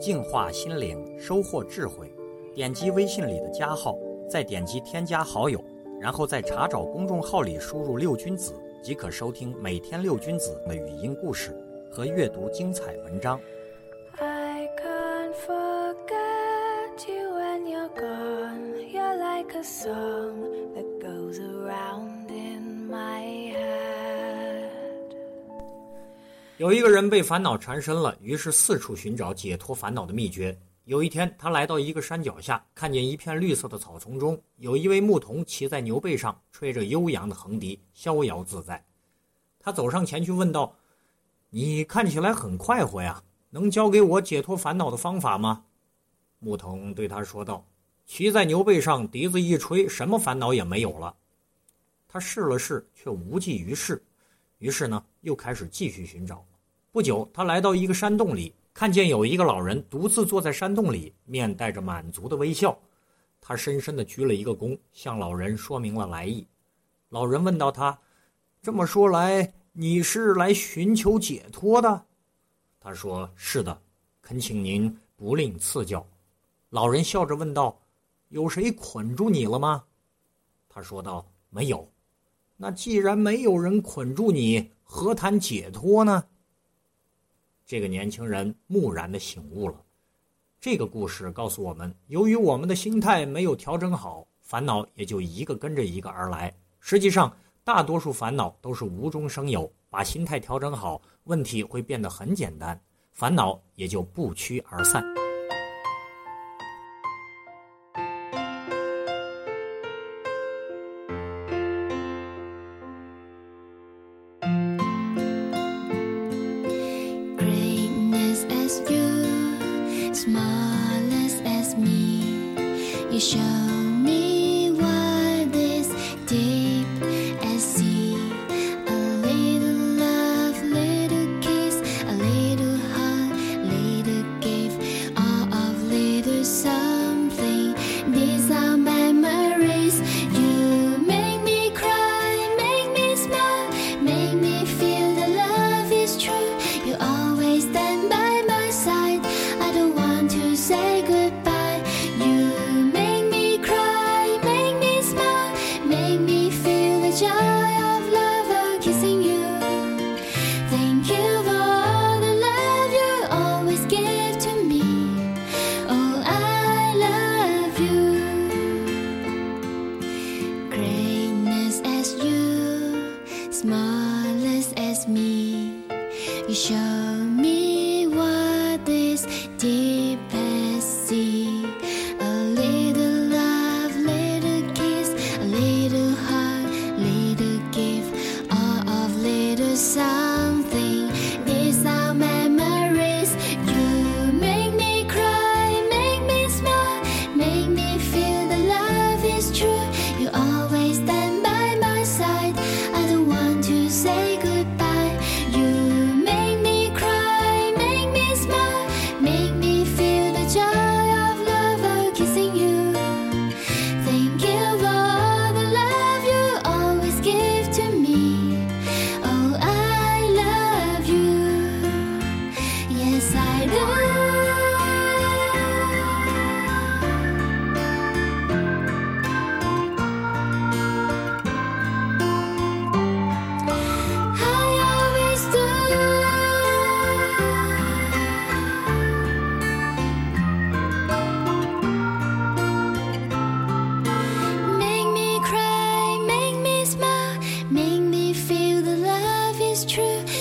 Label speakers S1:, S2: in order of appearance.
S1: 净化心灵，收获智慧。点击微信里的加号，再点击添加好友，然后在查找公众号里输入“六君子”，即可收听每天六君子的语音故事和阅读精彩文章。
S2: I can't forget you when you're gone. You're like a song that goes around in my head.
S1: 有一个人被烦恼缠身了，于是四处寻找解脱烦恼的秘诀。有一天，他来到一个山脚下，看见一片绿色的草丛中，有一位牧童骑在牛背上，吹着悠扬的横笛，逍遥自在。他走上前去问道：“你看起来很快活呀，能教给我解脱烦恼的方法吗？”牧童对他说道：“骑在牛背上，笛子一吹，什么烦恼也没有了。”他试了试，却无济于事。于是呢，又开始继续寻找。不久，他来到一个山洞里，看见有一个老人独自坐在山洞里，面带着满足的微笑。他深深地鞠了一个躬，向老人说明了来意。老人问到他：“这么说来，你是来寻求解脱的？”他说：“是的，恳请您不吝赐教。”老人笑着问道：“有谁捆住你了吗？”他说道：“没有。”那既然没有人捆住你，何谈解脱呢？这个年轻人蓦然的醒悟了。这个故事告诉我们，由于我们的心态没有调整好，烦恼也就一个跟着一个而来。实际上，大多数烦恼都是无中生有。把心态调整好，问题会变得很简单，烦恼也就不趋而散。
S2: Smallest as me. You show smallest as me. You show is true.